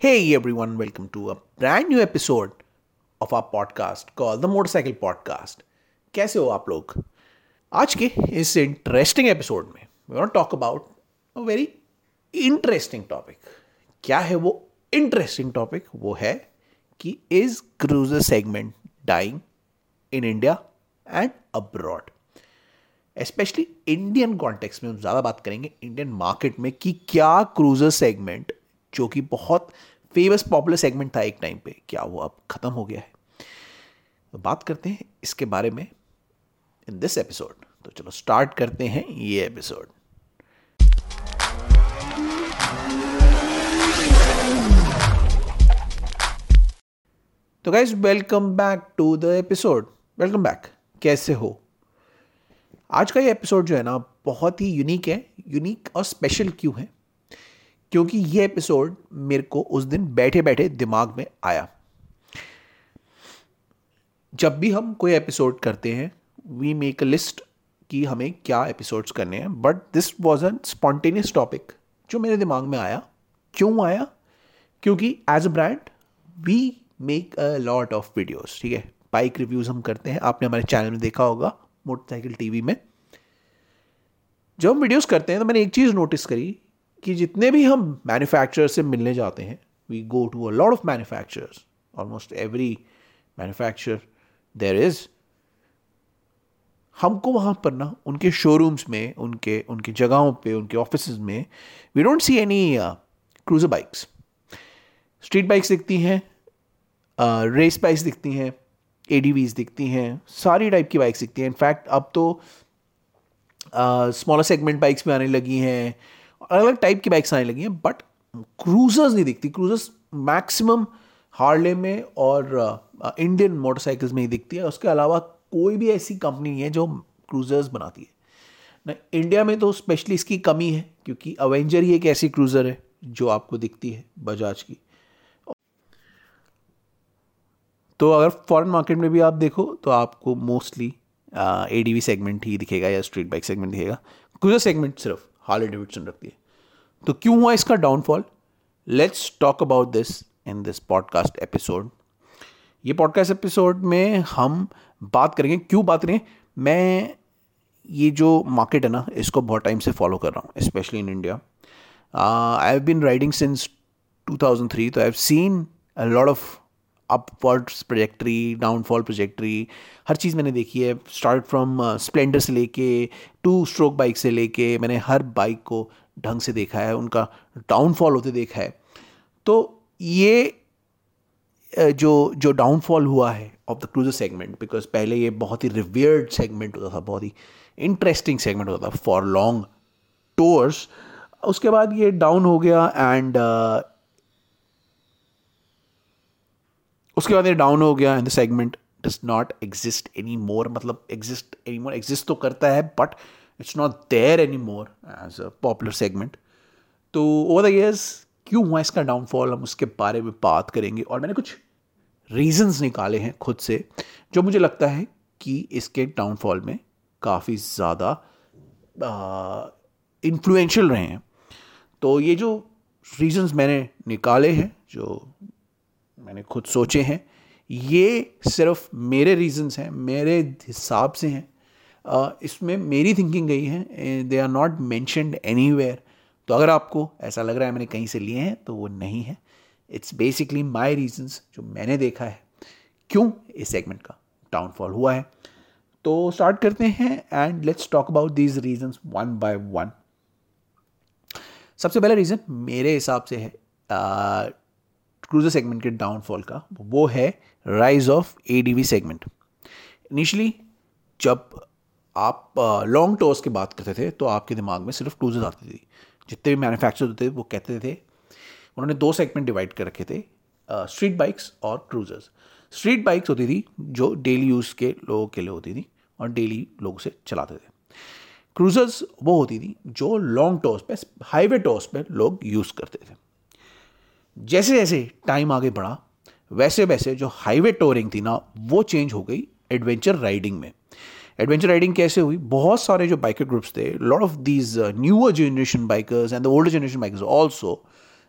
Hey everyone, welcome to a brand new episode of our podcast called the Motorcycle Podcast. कैसे हो आप लोग? आज के इस इंटरेस्टिंग एपिसोड में we want talk about a very interesting topic क्या है वो इंटरेस्टिंग टॉपिक वो है कि is cruiser segment dying in India and abroad specially Indian context में हम ज़्यादा बात करेंगे इंडियन मार्केट में कि क्या क्रूजर सेगमेंट जो कि बहुत फ़ेमस पॉपुलर सेगमेंट था एक टाइम पे। क्या वो अब ख़त्म हो गया है? तो बात करते हैं इसके बारे में इन दिस एपिसोड तो चलो स्टार्ट करते हैं ये एपिसोड तो guys welcome back to the episode welcome back कैसे हो? आज का ये एपिसोड जो है ना, बहुत ही यूनिक है। यूनिक और स्पेशल क्यों है? क्योंकि ये एपिसोड मेरे को उस दिन बैठे बैठे दिमाग में आया। जब भी हम कोई एपिसोड करते हैं वी मेक अ लिस्ट कि हमें क्या एपिसोड्स करने हैं but this was a spontaneous topic जो मेरे दिमाग में आया। क्यों आया? क्योंकि as a brand we make a lot of videos ठीक है? बाइक रिव्यूज़ हम करते हैं। आपने हमारे चैनल में देखा होगा मोटरसाइकिल टीवी में। जब हम वीडियोस करते हैं तो मैंने एक चीज़ नोटिस करी कि जितने भी हम मैन्युफैक्चरर से मिलने जाते हैं we go to a lot of manufacturers almost every manufacturer there is हमको वहाँ पर ना उनके शोरूम्स में उनके उनकी जगहों पे उनके ऑफ़िस में we don't see any cruiser bikes street bikes दिखती हैं रेस uh, बाइक्स दिखती हैं ए दिखती हैं सारी टाइप की बाइक्स दिखती हैं. इनफैक्ट अब तो स्मॉलर सेगमेंट बाइक्स भी आने लगी हैं. अलग अलग टाइप की बाइक्स आने लगी हैं बट क्रूजर्स नहीं दिखती। क्रूजर्स मैक्सिमम हार्ले में और इंडियन uh, मोटरसाइकिल्स में ही दिखती है। उसके अलावा कोई भी ऐसी कंपनी नहीं है जो क्रूजर्स बनाती है। ना इंडिया में तो स्पेशली इसकी कमी है क्योंकि अवेंजर ही एक ऐसी क्रूज़र है जो आपको दिखती है बजाज की। तो अगर फॉरेन मार्केट में भी आप देखो तो आपको mostly A D V segment ही दिखेगा या स्ट्रीट बाइक सेगमेंट दिखेगा। क्रूजर सेगमेंट सिर्फ़। हाल डेविडसन रखती है। तो क्यों हुआ इसका downfall let's talk about this in this podcast episode ये पॉडकास्ट एपिसोड में हम बात करेंगे, क्यों बात करें? मैं ये जो मार्केट है ना, इसको बहुत टाइम से फॉलो कर रहा हूँ specially in India I have been riding since 2003 तो I have seen a lot of upwards trajectory downfall trajectory हर चीज़ मैंने देखी है। स्टार्ट फ्रॉम स्प्लेंडर से लेके टू स्ट्रोक बाइक से लेके मैंने हर बाइक को ढंग से देखा है उनका डाउनफॉल होते देखा है। तो ये uh, जो जो डाउनफॉल हुआ है of the cruiser segment because पहले ये बहुत ही रिवियर्ड सेगमेंट होता था बहुत ही इंटरेस्टिंग सेगमेंट होता था फॉर लॉन्ग टूर्स उसके बाद ये डाउन हो गया एंड उसके बाद ये डाउन हो गया in the segment does not exist any more मतलब एग्जिस्ट एनी मोर एग्जिस्ट तो करता है but it's not there any more as a popular segment तो ओवर द ईयर्स क्यों हुआ इसका डाउनफॉल हम उसके बारे में बात करेंगे। और मैंने कुछ रीजंस निकाले हैं खुद से, जो मुझे लगता है कि इसके डाउनफॉल में काफ़ी ज़्यादा इन्फ्लुएंशियल रहे हैं। तो ये जो रीजंस मैंने निकाले हैं, जो मैंने खुद सोचे हैं। ये सिर्फ़ मेरे रीजंस हैं, मेरे हिसाब से हैं। इसमें मेरी थिंकिंग गई है they are not mentioned any तो अगर आपको ऐसा लग रहा है मैंने कहीं से लिए हैं तो वो नहीं है। इट्स बेसिकली माई रीजंस जो मैंने देखा है। क्यों? इस सेगमेंट का डाउनफॉल हुआ है। तो स्टार्ट करते हैं and let's talk about these reasons one by one सबसे पहला रीज़न मेरे हिसाब से है क्रूजर सेगमेंट के डाउनफॉल का, वो है rise of A segment initially जब आप लॉन्ग टोर्स की बात करते थे तो आपके दिमाग में सिर्फ़ क्रूजर्स आती थी। जितने भी मैन्युफैक्चर होते थे, वो कहते थे, उन्होंने दो सेगमेंट डिवाइड कर रखे थे स्ट्रीट बाइक्स और क्रूजर्स स्ट्रीट बाइक्स होती थी जो डेली यूज़ के लोगों के लिए होती थी और डेली लोग उसे चलाते थे। क्रूजर्स वो होती थी जो लॉन्ग टोर्स पे हाईवे टोर्स पे लोग यूज़ करते थे। जैसे जैसे टाइम आगे बढ़ा, वैसे वैसे जो हाईवे टोरिंग थी ना, वो चेंज हो गई एडवेंचर राइडिंग में। एडवेंचर राइडिंग कैसे हुई? बहुत सारे जो बाइकर ग्रुप्स थे lot of these newer generation bikers and the older generation bikers also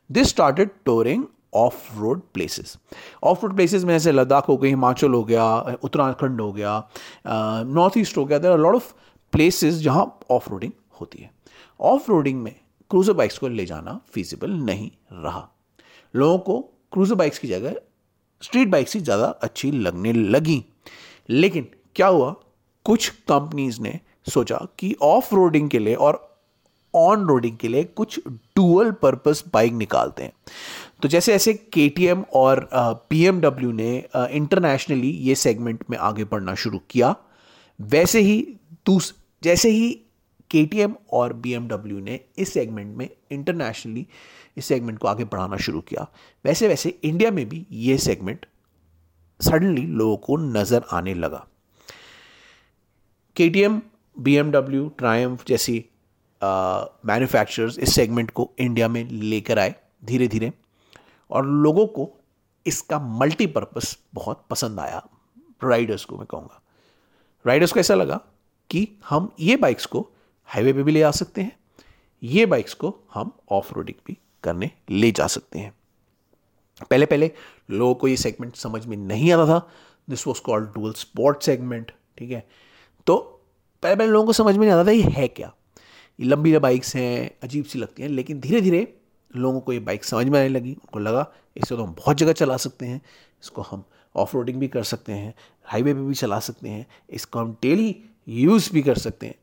this started touring off road places off road places में जैसे लद्दाख हो गई, हिमाचल हो गया, उत्तराखंड हो गया नॉर्थ ईस्ट हो गया देर लॉट ऑफ़ प्लेसेस जहाँ ऑफ़ रोडिंग होती है। ऑफ़ रोडिंग में क्रूजर बाइक्स को ले जाना फिजिबल नहीं रहा। लोगों को क्रूजर बाइक्स की जगह स्ट्रीट बाइक्स ही ज़्यादा अच्छी लगने लगी। लेकिन क्या हुआ? कुछ कंपनीज़ ने सोचा कि ऑफ़ रोडिंग के लिए और ऑन रोडिंग के लिए कुछ डुअल पर्पस बाइक निकालते हैं। तो जैसे ऐसे के और पीएमडब्ल्यू ने इंटरनेशनली ये सेगमेंट में आगे बढ़ना शुरू किया। वैसे ही दूस, जैसे ही के और बीएमडब्ल्यू ने इस सेगमेंट में इंटरनेशनली इस सेगमेंट को आगे बढ़ाना शुरू किया। वैसे वैसे इंडिया में भी ये सेगमेंट सडनली लोगों को नज़र आने लगा। K T M B MW Triumph जैसी मैन्युफैक्चरर्स इस सेगमेंट को इंडिया में लेकर आए धीरे धीरे और लोगों को इसका मल्टीपर्पस बहुत पसंद आया। राइडर्स को मैं कहूँगा। राइडर्स को ऐसा लगा कि हम ये बाइक्स को हाईवे पे भी ले आ सकते हैं। ये बाइक्स को हम ऑफ़ रोडिंग भी करने ले जा सकते हैं। पहले पहले लोगों को ये सेगमेंट समझ में नहीं आता था। This was called dual sport segment ठीक है? तो पहले पहले लोगों को समझ में नहीं आता था ये है क्या? ये लंबी बाइक्स हैं, अजीब सी लगती हैं, लेकिन धीरे धीरे लोगों को ये बाइक समझ में आने लगी। उनको लगा इससे तो हम बहुत जगह चला सकते हैं, इसको हम ऑफ़ भी कर सकते हैं, हाईवे पे भी चला सकते हैं, इसको हम डेली यूज़ भी कर सकते हैं।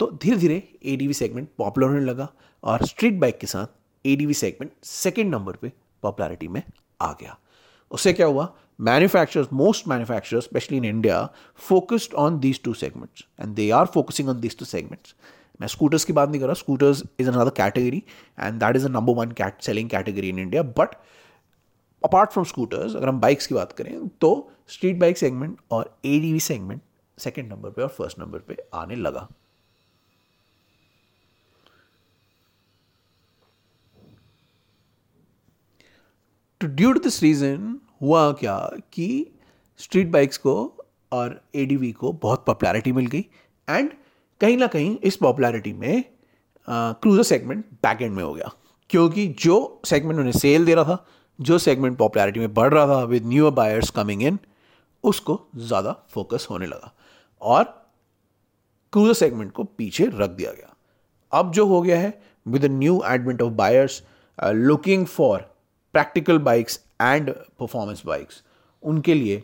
तो धीरे धीरे ए सेगमेंट पॉपुलर होने लगा और स्ट्रीट बाइक के साथ ए सेगमेंट सेकेंड नंबर पर पॉपुलरिटी में आ गया। उससे क्या हुआ? Manufacturers most manufacturers specially in India focused on these two segments and they are focusing on these two segments मैं स्कूटर्स की बात नहीं कर रहा scooters is another category and that is a number one cat selling category in India but apart from scooters अगर हम bikes की बात करें तो स्ट्रीट बाइक सेगमेंट और ए सेगमेंट सेकेंड नंबर पे और फ़र्स्ट नंबर पे आने लगा। To due to this reason हुआ क्या कि स्ट्रीट बाइक्स को और एडीवी को बहुत पॉपुलैरिटी मिल गई एंड कहीं ना कहीं इस पॉपुलैरिटी में क्रूजर सेगमेंट बैक एंड में हो गया। क्योंकि जो सेगमेंट उन्हें सेल दे रहा था, जो सेगमेंट पॉपुलैरिटी में बढ़ रहा था with new buyers coming in उसको ज़्यादा फोकस होने लगा और क्रूजर सेगमेंट को पीछे रख दिया गया। अब जो हो गया है with new advent of buyers looking for practical bikes and performance bikes उनके लिए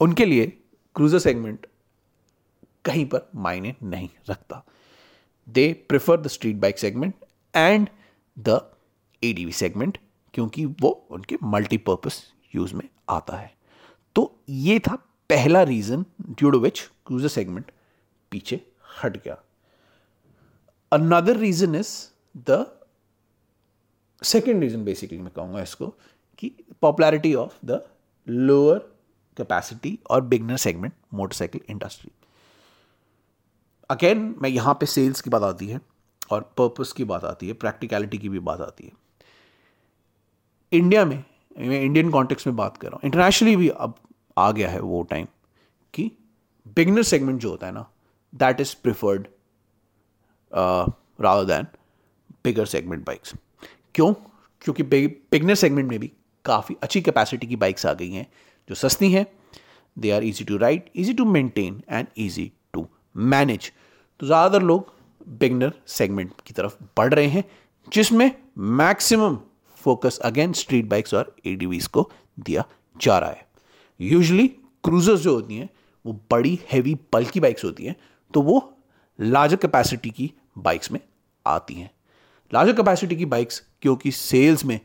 उनके लिए क्रूजर सेगमेंट कहीं पर मायने नहीं रखता। They prefer the street bike segment and the ADV segment क्योंकि वो उनके मल्टीपर्पज यूज़ में आता है। तो ये था पहला reason due to which cruiser segment पीछे हट गया। Another reason is the second reason basically मैं कहूँगा इसको, कि popularity of the lower capacity और beginner segment motorcycle industry again मैं यहाँ पे सेल्स की बात आती है और पर्पस की बात आती है प्रैक्टिकलिटी की भी बात आती है। इंडिया में, मैं इंडियन कॉन्टेक्स्ट में बात कर रहा हूँ। इंटरनेशनली भी अब आ गया है वो टाइम कि बिगनर सेगमेंट जो होता है ना that is preferred rather than bigger segment bikes क्यों? क्योंकि बिगनर सेगमेंट में भी काफ़ी अच्छी कैपेसिटी की बाइक्स आ गई हैं, जो सस्ती हैं। They are easy to ride easy to maintain and easy to manage तो ज़्यादातर लोग बिगनर सेगमेंट की तरफ़ बढ़ रहे हैं, जिसमें maximum focus again street bikes और एडीवीज को दिया जा रहा है। यूजली क्रूजर्स जो होती हैं वो बड़ी हैवी बल्कि बाइक्स होती हैं तो वो लार्जर कैपेसिटी की बाइक्स में आती हैं। लार्जर कैपेसिटी की बाइक्स क्योंकि सेल्स में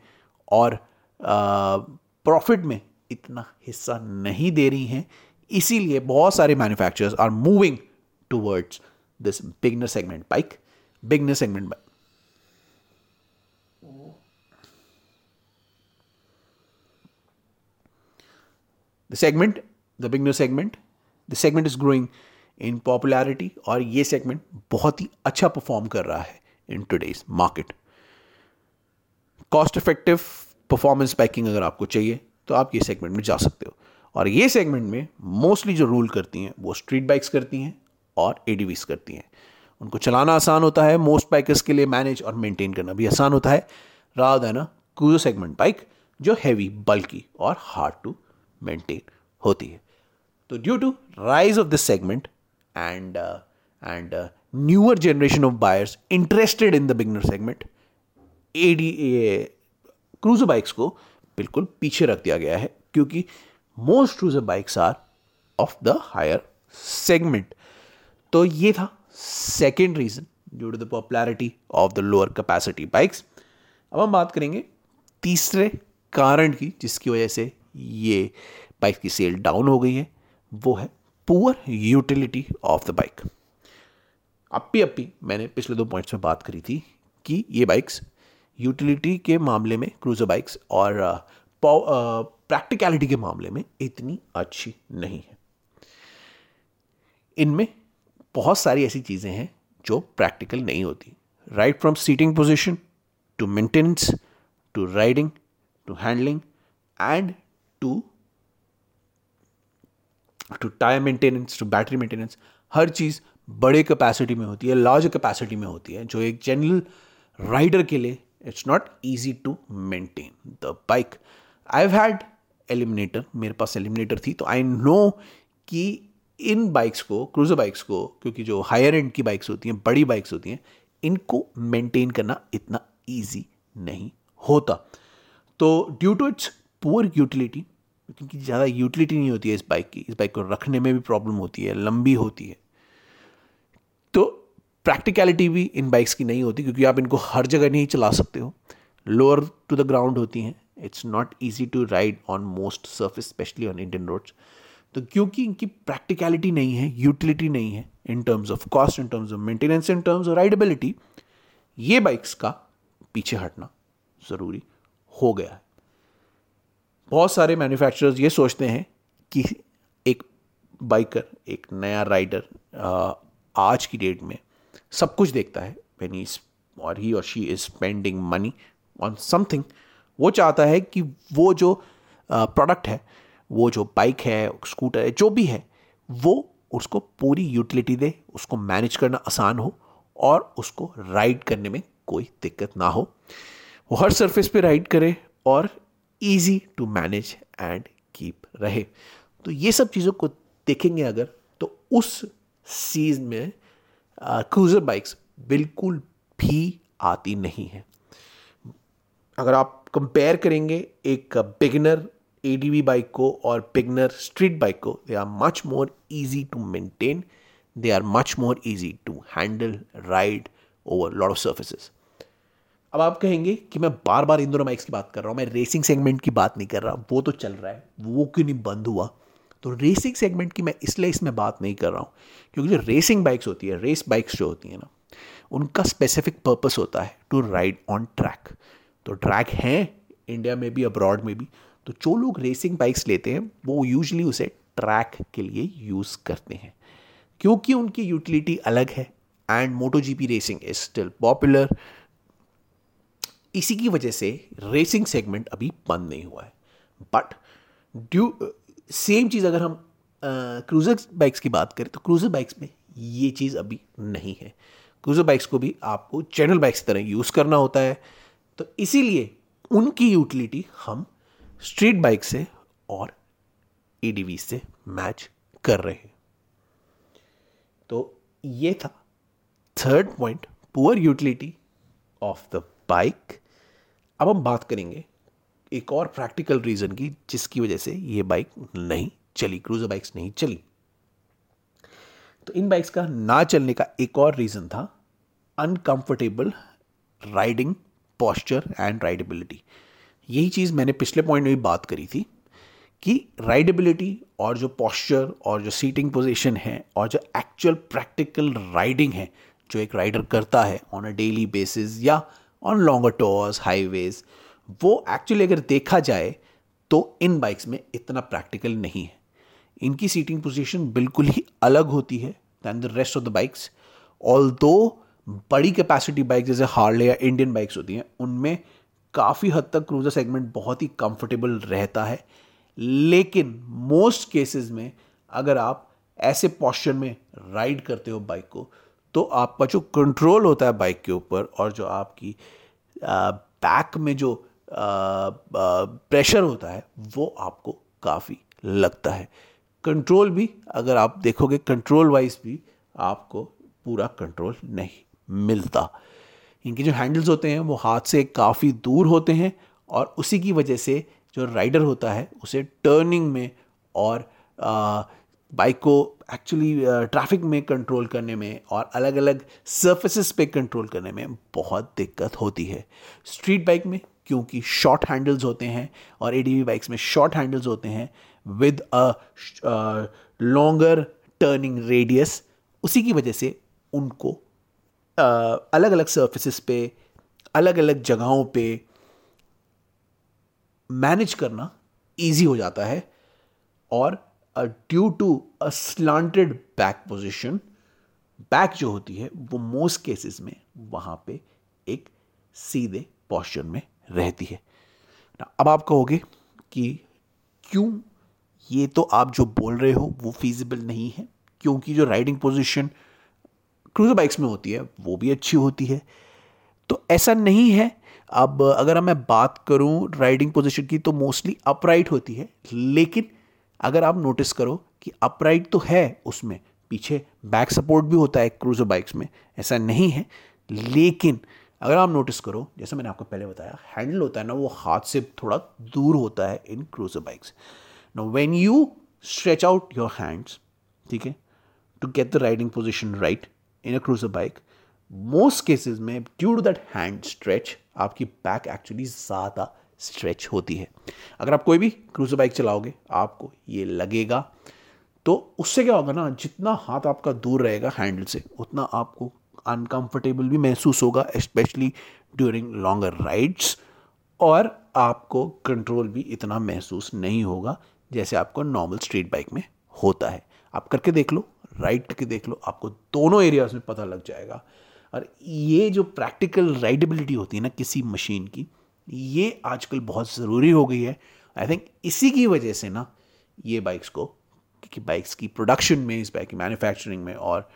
और प्रॉफिट में इतना हिस्सा नहीं दे रही हैं, इसीलिए बहुत सारे manufacturers are moving towards this beginner segment bike beginner segment bike the segment the beginner segment the segment is growing in popularity और ये सेगमेंट बहुत ही अच्छा परफॉर्म कर रहा है in today's market cost effective performance packing अगर आपको चाहिए तो आप ये सेगमेंट में जा सकते हो। और ये सेगमेंट में मोस्टली जो रूल करती हैं, वो स्ट्रीट बाइक्स करती हैं और एडीवीस करती हैं। उनको चलाना आसान होता है मोस्ट बाइकर्स के लिए मैनेज और मेंटेन करना भी आसान होता है Rao than a cruiser segment bike जो हैवी बल्की और हार्ड टू मेंटेन होती है। तो due to rise of this segment and and newer generation of buyers interested in the beginner segment AD cruiser bikes को बिल्कुल पीछे रख दिया गया है, क्योंकि most cruiser bikes are of the higher segment तो ये था second reason due to the popularity of the lower capacity bikes अब हम बात करेंगे तीसरे कारण की, जिसकी वजह से ये बाइक की सेल डाउन हो गई है। वो है poor utility of the bike अपी अपी मैंने पिछले दो पॉइंट्स में बात करी थी कि ये बाइक्स यूटिलिटी के मामले में क्रूजर बाइक्स और प्रैक्टिकलिटी के मामले में इतनी अच्छी नहीं है। इनमें बहुत सारी ऐसी चीज़ें हैं जो प्रैक्टिकल नहीं होती। Right from seating position to maintenance to riding to handling and to to tyre maintenance to battery maintenance हर चीज़ बड़े कैपेसिटी में होती है लार्ज कैपेसिटी में होती है, जो एक जनरल राइडर के लिए it's not easy to maintain the bike I have had eliminator मेरे पास एलिमिनेटर थी तो आई नो कि इन बाइक्स को क्रूजर बाइक्स को, क्योंकि जो हायर एंड की बाइक्स होती हैं, बड़ी बाइक्स होती हैं, इनको मेंटेन करना इतना ईजी नहीं होता। तो due to its poor utility क्योंकि ज़्यादा यूटिलिटी नहीं होती है इस बाइक की, इस बाइक को रखने में भी प्रॉब्लम होती है, लंबी होती है। तो प्रैक्टिकलिटी भी इन बाइक्स की नहीं होती क्योंकि आप इनको हर जगह नहीं चला सकते हो। लोअर टू द ग्राउंड होती हैं। It's not easy to ride on most surface specially on Indian roads तो क्योंकि इनकी प्रैक्टिकलिटी नहीं है, यूटिलिटी नहीं है in terms of cost in terms of maintenance in terms of rideability ये बाइक्स का पीछे हटना ज़रूरी हो गया है। बहुत सारे मैन्युफैक्चरर्स ये सोचते हैं कि एक बाइकर एक नया राइडर आज की डेट में सब कुछ देखता है। वेन ही और ही और she is spending money on something वो चाहता है कि वो जो प्रोडक्ट है, वो जो बाइक है स्कूटर है, जो भी है, वो उसको पूरी यूटिलिटी दे, उसको मैनेज करना आसान हो और उसको राइड करने में कोई दिक्कत ना हो। वो हर सरफेस पे राइड करे और easy to manage and keep रहे। तो ये सब चीज़ों को देखेंगे अगर तो उस सीज में क्रूज़र बाइक्स बिल्कुल भी आती नहीं है। अगर आप कंपेयर करेंगे एक बिगनर एडीवी बाइक को और बिगनर स्ट्रीट बाइक को they are much more easy to maintain they are much more easy to handle ride over lot of surfaces अब आप कहेंगे कि मैं बार बार इन दोनों बाइक्स की बात कर रहा हूँ, मैं रेसिंग सेगमेंट की बात नहीं कर रहा, वो तो चल रहा है, वो क्यों नहीं बंद हुआ? तो रेसिंग सेगमेंट की मैं इसलिए इसमें बात नहीं कर रहा हूँ, क्योंकि जो रेसिंग बाइक्स होती है रेस बाइक्स जो होती हैं ना, उनका स्पेसिफिक पर्पस होता है टू राइड ऑन ट्रैक तो ट्रैक हैं इंडिया में भी अब्रॉड में भी तो जो लोग रेसिंग बाइक्स लेते हैं, वो यूजली उसे ट्रैक के लिए यूज़ करते हैं, क्योंकि उनकी यूटिलिटी अलग है and Moto GP racing is still popular इसी की वजह से रेसिंग सेगमेंट अभी बंद नहीं हुआ है। बट ड्यू सेम चीज़ अगर हम क्रूज़र बाइक्स की बात करें तो क्रूज़र बाइक्स में ये चीज़ अभी नहीं है। क्रूज़र बाइक्स को भी आपको चैनल बाइक्स की तरह यूज़ करना होता है। तो इसीलिए उनकी यूटिलिटी हम स्ट्रीट बाइक से और ईडीवी से मैच कर रहे हैं। तो ये था third point poor utility of the bike अब हम बात करेंगे एक और प्रैक्टिकल रीज़न की, जिसकी वजह से ये बाइक नहीं चली क्रूजर बाइक्स नहीं चली। तो इन बाइक्स का ना चलने का एक और रीज़न था uncomfortable riding posture and rideability यही चीज़ मैंने पिछले पॉइंट में भी बात करी थी कि राइडेबिलिटी और जो पॉस्चर और जो सीटिंग पोजीशन है और जो एक्चुअल प्रैक्टिकल राइडिंग है, जो एक राइडर करता है ऑन अ डेली बेसिस या ऑन लॉन्गर टोर्स हाईवेज वो एक्चुअली अगर देखा जाए तो इन बाइक्स में इतना प्रैक्टिकल नहीं है। इनकी सीटिंग पोजीशन बिल्कुल ही अलग होती है than the rest of the bikes although बड़ी कैपेसिटी बाइक जैसे हार्ले या इंडियन बाइक्स होती हैं, उनमें काफ़ी हद तक क्रूजर सेगमेंट बहुत ही कंफर्टेबल रहता है। लेकिन मोस्ट केसेस में अगर आप ऐसे पॉस्चर में राइड करते हो बाइक को तो आपका जो कंट्रोल होता है बाइक के ऊपर और जो आपकी बैक में जो प्रेशर होता है, वो आपको काफ़ी लगता है। कंट्रोल भी, अगर आप देखोगे कंट्रोल वाइज भी, आपको पूरा कंट्रोल नहीं मिलता। इनके जो हैंडल्स होते हैं, वो हाथ से काफ़ी दूर होते हैं और उसी की वजह से जो राइडर होता है, उसे टर्निंग में और बाइक को एक्चुअली ट्रैफ़िक में कंट्रोल करने में और अलग अलग सर्फेसिस पे कंट्रोल करने में बहुत दिक्कत होती है। स्ट्रीट बाइक में क्योंकि शॉर्ट हैंडल्स होते हैं और एडीवी बाइक्स में शॉर्ट हैंडल्स होते हैं with a longer turning radius उसी की वजह से उनको uh, अलग अलग सर्फेसिस पे अलग अलग जगहों पे मैनेज करना इजी हो जाता है और due to a slanted back position back जो होती है, वो मोस्ट केसेस में वहाँ पे एक सीधे पॉस्चर में रहती है। अब आप कहोगे कि क्यों ये तो आप जो बोल रहे हो, वो फीजिबल नहीं है? क्योंकि जो राइडिंग पोजीशन क्रूजर बाइक्स में होती है, वो भी अच्छी होती है। तो ऐसा नहीं है। अब अगर मैं बात करूँ राइडिंग पोजीशन की तो मोस्टली अपराइट होती है। लेकिन अगर आप नोटिस करो कि अपराइट तो है उसमें, पीछे बैक सपोर्ट भी होता है क्रूजर बाइक्स में, ऐसा नहीं है। लेकिन अगर आप नोटिस करो, जैसे मैंने आपको पहले बताया हैंडल होता है ना, वो हाथ से थोड़ा दूर होता है in cruiser bikes no when you stretch out your hands ठीक है to get the riding position right in a cruiser bike most cases में due to that hand stretch आपकी बैक एक्चुअली ज़्यादा स्ट्रेच होती है। अगर आप कोई भी क्रूजर बाइक चलाओगे, आपको ये लगेगा। तो उससे क्या होगा ना, जितना हाथ आपका दूर रहेगा हैंडल से, उतना आपको अनकंफर्टेबल भी महसूस होगा स्पेशली ड्यूरिंग लॉन्गर राइड्स और आपको कंट्रोल भी इतना महसूस नहीं होगा, जैसे आपको नॉर्मल स्ट्रीट बाइक में होता है। आप करके देख लो राइड करके देख लो, आपको दोनों एरियाज़ में पता लग जाएगा। और ये जो प्रैक्टिकल राइडेबिलिटी होती है ना, किसी मशीन की ये आजकल बहुत ज़रूरी हो गई है। आई थिंक इसी की वजह से ना ये बाइक्स को, क्योंकि बाइक्स की प्रोडक्शन में, इस बाइक की मैन्युफैक्चरिंग में और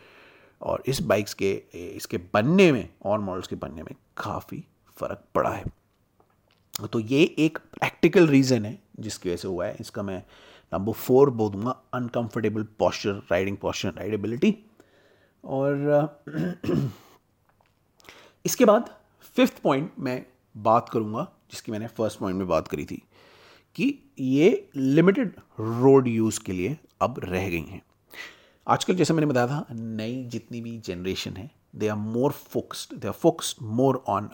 और इस बाइक्स के, इसके बनने में, और मॉडल्स के बनने में काफ़ी फ़र्क पड़ा है। तो ये एक प्रैक्टिकल रीज़न है, जिसकी वजह से हुआ है। इसका मैं नंबर फोर बोल दूँगा uncomfortable posture riding posture rideability और, इसके बाद फिफ्थ पॉइंट मैं बात करूँगा, जिसकी मैंने फ़र्स्ट पॉइंट में बात करी थी, कि ये लिमिटेड रोड यूज़ के लिए अब रह गई हैं। आजकल जैसे मैंने बताया था, नई जितनी भी जनरेशन है they are more focused they are focused more on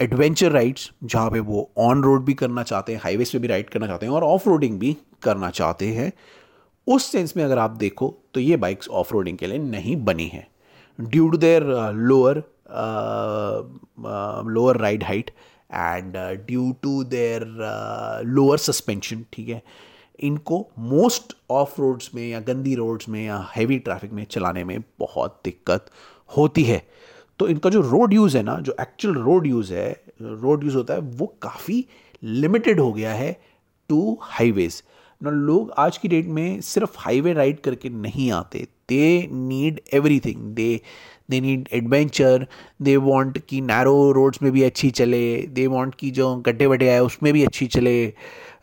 adventure rides जहाँ पे वो ऑन रोड भी करना चाहते हैं हाईवेज पे भी राइड करना चाहते हैं और ऑफ़ रोडिंग भी करना चाहते हैं। उस सेंस में अगर आप देखो तो ये बाइक्स ऑफ़ रोडिंग के लिए नहीं बनी है। Due to their lower lower ride height and due to their lower suspension ठीक है? इनको मोस्ट ऑफ़ रोड्स में या गंदी रोड्स में या हैवी ट्रैफ़िक में चलाने में बहुत दिक्कत होती है। तो इनका जो रोड यूज़ है ना, जो एक्चुअल रोड यूज़ है रोड यूज़ होता है, वो काफ़ी लिमिटेड हो गया है टू हाईवेज़ ना, लोग आज की डेट में सिर्फ़ हाईवे राइड करके नहीं आते। They need everything they they need adventure they want कि नैरो रोड्स में भी अच्छी चले दे वॉन्ट कि जो गड्ढे वड्ढे आए उसमें भी अच्छी चले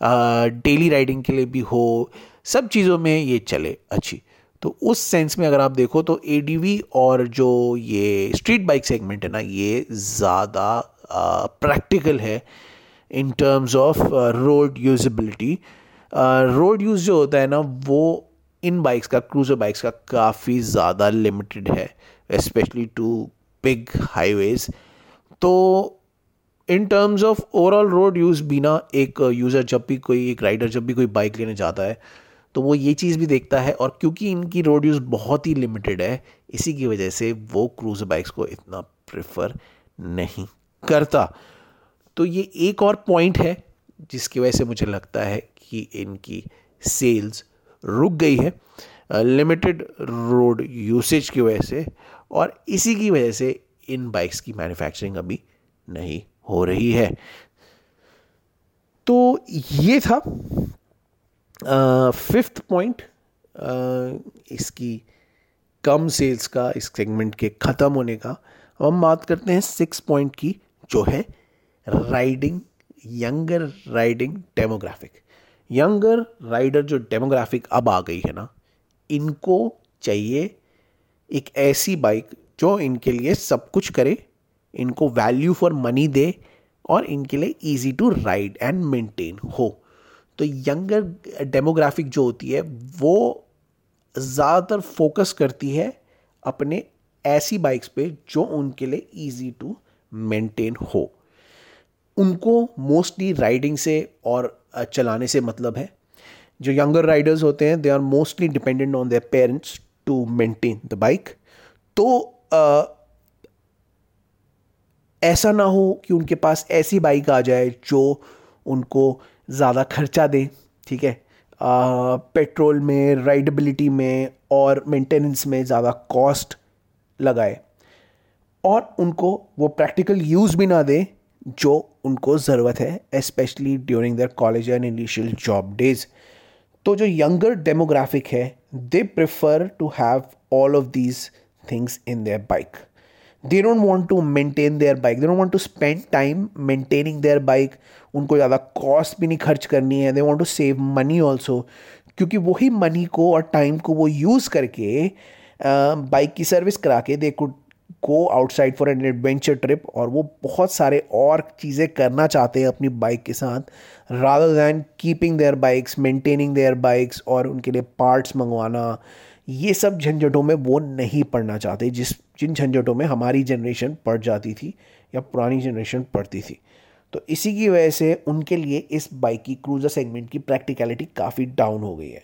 डेली राइडिंग के लिए भी हो, सब चीज़ों में ये चले अच्छी। तो उस सेंस में अगर आप देखो तो एडीवी और जो ये स्ट्रीट बाइक सेगमेंट है ना, ये ज़्यादा प्रैक्टिकल है in terms of road usability road use जो होता है ना, वो इन बाइक्स का क्रूजर बाइक्स का काफ़ी ज़्यादा लिमिटेड है स्पेशली टू बिग हाईवेज तो in terms of overall road use बिना एक यूज़र जब भी कोई, एक राइडर जब भी कोई बाइक लेने जाता है तो वो ये चीज़ भी देखता है और क्योंकि इनकी रोड यूज़ बहुत ही लिमिटेड है, इसी की वजह से वो क्रूजर बाइक्स को इतना प्रेफर नहीं करता। तो ये एक और पॉइंट है, जिसकी वजह से मुझे लगता है कि इनकी सेल्स रुक गई है लिमिटेड रोड यूसेज की वजह से और इसी की वजह से इन बाइक्स की मैन्युफैक्चरिंग अभी नहीं हो रही है। तो ये था फिफ्थ पॉइंट इसकी कम सेल्स का, इस सेगमेंट के ख़त्म होने का। अब हम बात करते हैं सिक्स पॉइंट की, जो है riding younger riding demographic younger rider जो डेमोग्राफिक अब आ गई है ना, इनको चाहिए एक ऐसी बाइक जो इनके लिए सब कुछ करे, इनको वैल्यू फॉर मनी दे और इनके लिए easy to ride and maintain हो। तो यंगर डेमोग्राफिक जो होती है, वो ज़्यादातर फोकस करती है अपने ऐसी बाइक्स पे जो उनके लिए इजी टू मेंटेन हो। उनको मोस्टली राइडिंग से और चलाने से मतलब है। जो यंगर राइडर्स होते हैं they are mostly dependent on their parents to maintain the bike तो आ, ऐसा ना हो कि उनके पास ऐसी बाइक आ जाए जो उनको ज़्यादा खर्चा दे ठीक है? पेट्रोल में राइडेबिलिटी में और मेंटेनेंस में ज़्यादा कॉस्ट लगाए। और उनको वो प्रैक्टिकल यूज़ भी ना दे जो उनको ज़रूरत है specially during the college and initial job days तो जो यंगर डेमोग्राफिक है they prefer to have all of these things in their bike they don't want to maintain their bike they don't want to spend time maintaining their bike उनको ज़्यादा cost भी नहीं खर्च करनी है. They want to save money also क्योंकि वही money को और टाइम को वो यूज़ करके बाइक की सर्विस करा के they could go outside for an adventure trip और वो बहुत सारे और चीज़ें करना चाहते हैं अपनी बाइक के साथ rather than keeping their bikes maintaining their bikes और उनके लिए पार्ट्स मंगवाना, ये सब झंझटों में वो नहीं पढ़ना चाहते, जिस, जिन झंझटों में हमारी जनरेशन पढ़ जाती थी या पुरानी जनरेशन पढ़ती थी। तो इसी की वजह से उनके लिए इस बाइक की क्रूज़र सेगमेंट की प्रैक्टिकलिटी काफ़ी डाउन हो गई है।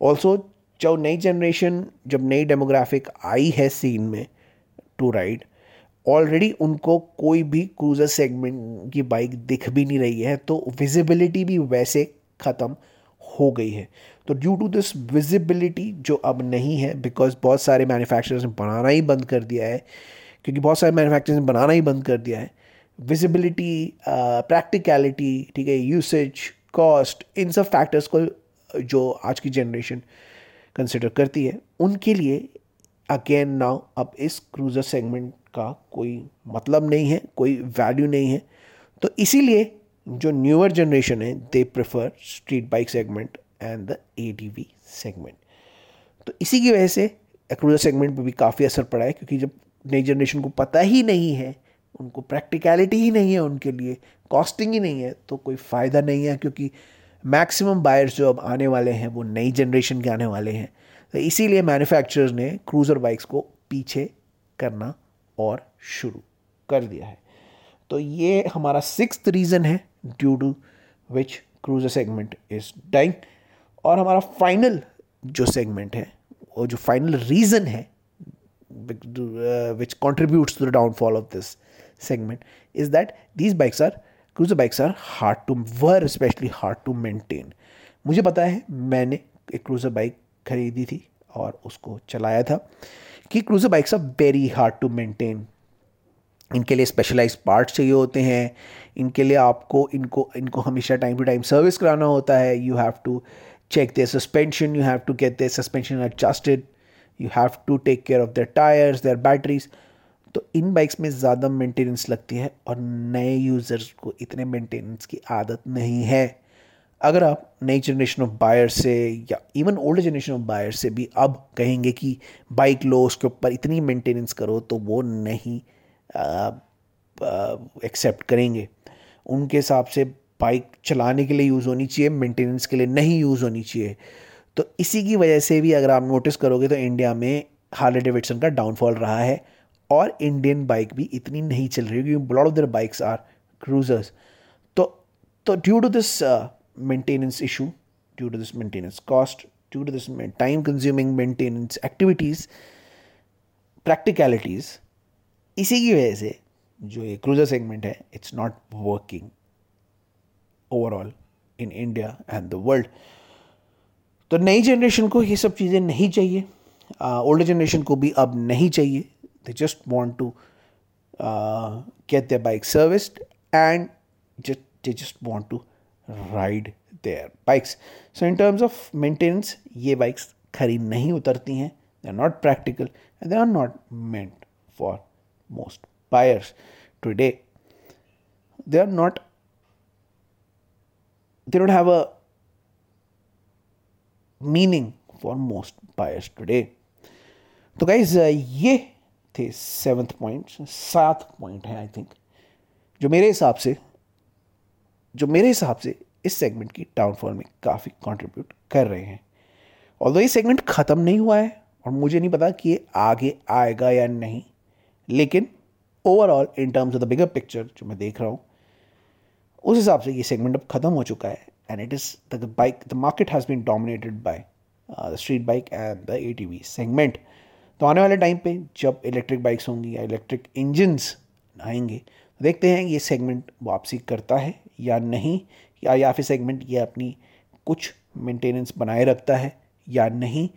ऑल्सो जो नई जनरेशन जब नई डेमोग्राफिक आई है सीन में टू राइड ऑलरेडी उनको कोई भी क्रूज़र सेगमेंट की बाइक दिख भी नहीं रही है तो विजिबिलिटी भी वैसे ख़त्म हो गई है। तो ड्यू टू दिस विजिबिलिटी जो अब नहीं है बिकॉज़ बहुत सारे मैन्युफैक्चरर्स ने बनाना ही बंद कर दिया है, क्योंकि बहुत सारे मैन्युफैक्चरर्स ने बनाना ही बंद कर दिया है। विजिबिलिटी प्रैक्टिकलिटी ठीक है यूसेज कॉस्ट इन सब फैक्टर्स को जो आज की जनरेशन कंसिडर करती है, उनके लिए अगेन नाउ अब इस क्रूज़र सेगमेंट का कोई मतलब नहीं है, कोई वैल्यू नहीं है। तो इसीलिए जो न्यूअर जनरेशन है they prefer street bike segment and the A segment तो इसी की वजह से क्रूज़र सेगमेंट पर भी काफ़ी असर पड़ा है, क्योंकि जब नई जनरेशन को पता ही नहीं है, उनको प्रैक्टिकलिटी ही नहीं है उनके लिए कॉस्टिंग ही नहीं है तो कोई फ़ायदा नहीं है, क्योंकि मैक्सिमम बायर्स जो अब आने वाले हैं, वो नई जनरेशन के आने वाले हैं। इसीलिए मैन्युफैक्चरर्स ने क्रूज़र बाइक्स को पीछे करना और शुरू कर दिया है। तो ये हमारा सिक्स रीज़न है due to which cruiser segment is dying और हमारा फाइनल जो सेगमेंट है, वो जो फाइनल रीज़न है which contributes to the downfall of this segment is that these bikes are, cruiser bikes are hard to, were especially hard to maintain मुझे पता है मैंने एक क्रूज़र बाइक खरीदी थी और उसको चलाया था कि cruiser bikes are very hard to maintain इनके लिए स्पेशलाइज पार्ट्स चाहिए होते हैं। इनके लिए आपको इनको इनको हमेशा टाइम टू टाइम सर्विस कराना होता है। You have to check their suspension you have to get their suspension adjusted, you have to take care of their tires, their batteries. तो इन बाइक्स में ज़्यादा मेंटेनेंस लगती है और नए यूज़र्स को इतने मेंटेनेंस की आदत नहीं है। अगर आप नई जनरेशन ऑफ़ बायर से या even old generation of buyer से भी अब कहेंगे कि बाइक लो, उसके ऊपर इतनी मेंटेनेंस करो तो वो नहीं एक्सेप्ट करेंगे। उनके हिसाब से बाइक चलाने के लिए यूज़ होनी चाहिए मेंटेनेंस के लिए नहीं यूज़ होनी चाहिए। तो इसी की वजह से भी अगर आप नोटिस करोगे तो इंडिया में हार्ले डेविडसन का डाउनफॉल रहा है और इंडियन बाइक भी इतनी नहीं चल रही क्योंकि lot of their bikes are cruisers तो तो due to this maintenance issue due to this maintenance cost due to this time consuming maintenance activities practicalities इसी की वजह से जो ये क्रूजर सेगमेंट है it's not working overall in India and the world तो नई जनरेशन को ये सब चीज़ें नहीं चाहिए। ओल्डर uh, जनरेशन को भी अब नहीं चाहिए। They just want to uh, get their bike serviced and just they just want ride their bikes. So in terms of maintenance, ये bikes खरी नहीं उतरती हैं. They are not practical and they are not meant for most buyers today they are not they don't have a meaning for most buyers today तो guys ये थे seventh point सात point हैं आई थिंक जो मेरे हिसाब से जो मेरे हिसाब से इस सेगमेंट की डाउनफॉल में काफ़ी कंट्रीब्यूट कर रहे हैं। और ये सेगमेंट ख़त्म नहीं हुआ है, और मुझे नहीं पता कि ये आगे आएगा या नहीं, लेकिन overall in terms of the bigger picture जो मैं देख रहा हूँ, उस हिसाब से ये सेगमेंट अब ख़त्म हो चुका है। And it is the bike the market has been dominated by the street bike and the A T segment तो आने वाले टाइम पे जब इलेक्ट्रिक बाइक्स होंगी या इलेक्ट्रिक इंजन्स आएँगे तो देखते हैं ये सेगमेंट वापसी करता है या नहीं, या या फिर सेगमेंट ये अपनी कुछ मेंटेनेंस बनाए रखता है या नहीं,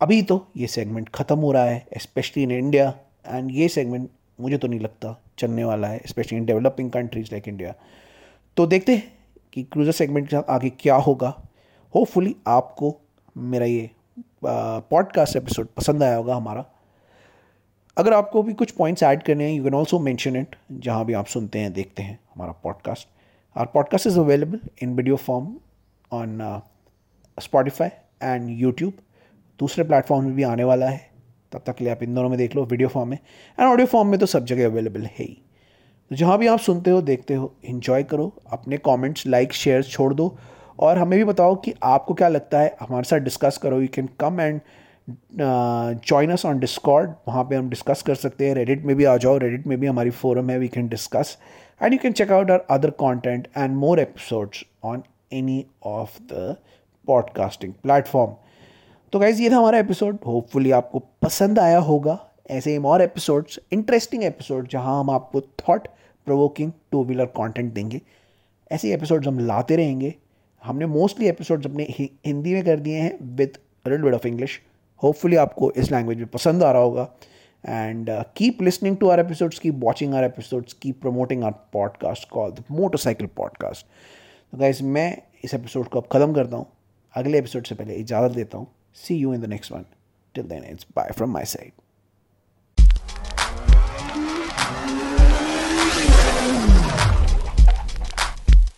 अभी तो ये सेगमेंट ख़त्म हो रहा है स्पेशली इन इंडिया एंड ये सेगमेंट मुझे तो नहीं लगता चलने वाला है specially in developing countries like India तो देखते हैं कि क्रूज़र सेगमेंट के साथ आगे क्या होगा। होपफुली आपको मेरा ये पॉडकास्ट एपिसोड पसंद आया होगा हमारा। अगर आपको भी कुछ पॉइंट्स ऐड करने हैं you can also mention it जहाँ भी आप सुनते हैं, देखते हैं हमारा podcast our podcast is available in video form on Spotify and YouTube दूसरे प्लेटफॉर्म में भी आने वाला है। तब तक लिए आप इन दोनों में देख लो वीडियो फॉर्म में। एंड ऑडियो फॉर्म में तो सब जगह अवेलेबल है ही। तो जहाँ भी आप सुनते हो, देखते हो इन्जॉय करो। अपने कमेंट्स लाइक शेयर छोड़ दो। और हमें भी बताओ कि आपको क्या लगता है। हमारे साथ डिस्कस करो। You can come and join us on Discord वहाँ पे हम डिस्कस कर सकते हैं। रेडिट में भी आ जाओ। रेडिट में भी हमारी फोरम है। We can discuss and you can check out our other content and more episodes on any of the podcasting platform तो गाइज़ ये था हमारा एपिसोड होपफुली आपको पसंद आया होगा ऐसे ही और एपिसोड्स इंटरेस्टिंग एपिसोड जहाँ हम आपको thought provoking two wheeler content देंगे। ऐसे एपिसोड्स हम लाते रहेंगे। हमने मोस्टली एपिसोड्स अपने हिंदी में कर दिए हैं with little bit of English hopefully आपको इस लैंग्वेज में पसंद आ रहा होगा। And keep listening to our episodes keep watching our episodes keep promoting our podcast call the motorcycle podcast तो गाइज़ मैं इस एपिसोड को अब ख़त्म करता हूँ। अगले एपिसोड से पहले इजाज़त देता हूँ। See you in the next one till then it's bye from my side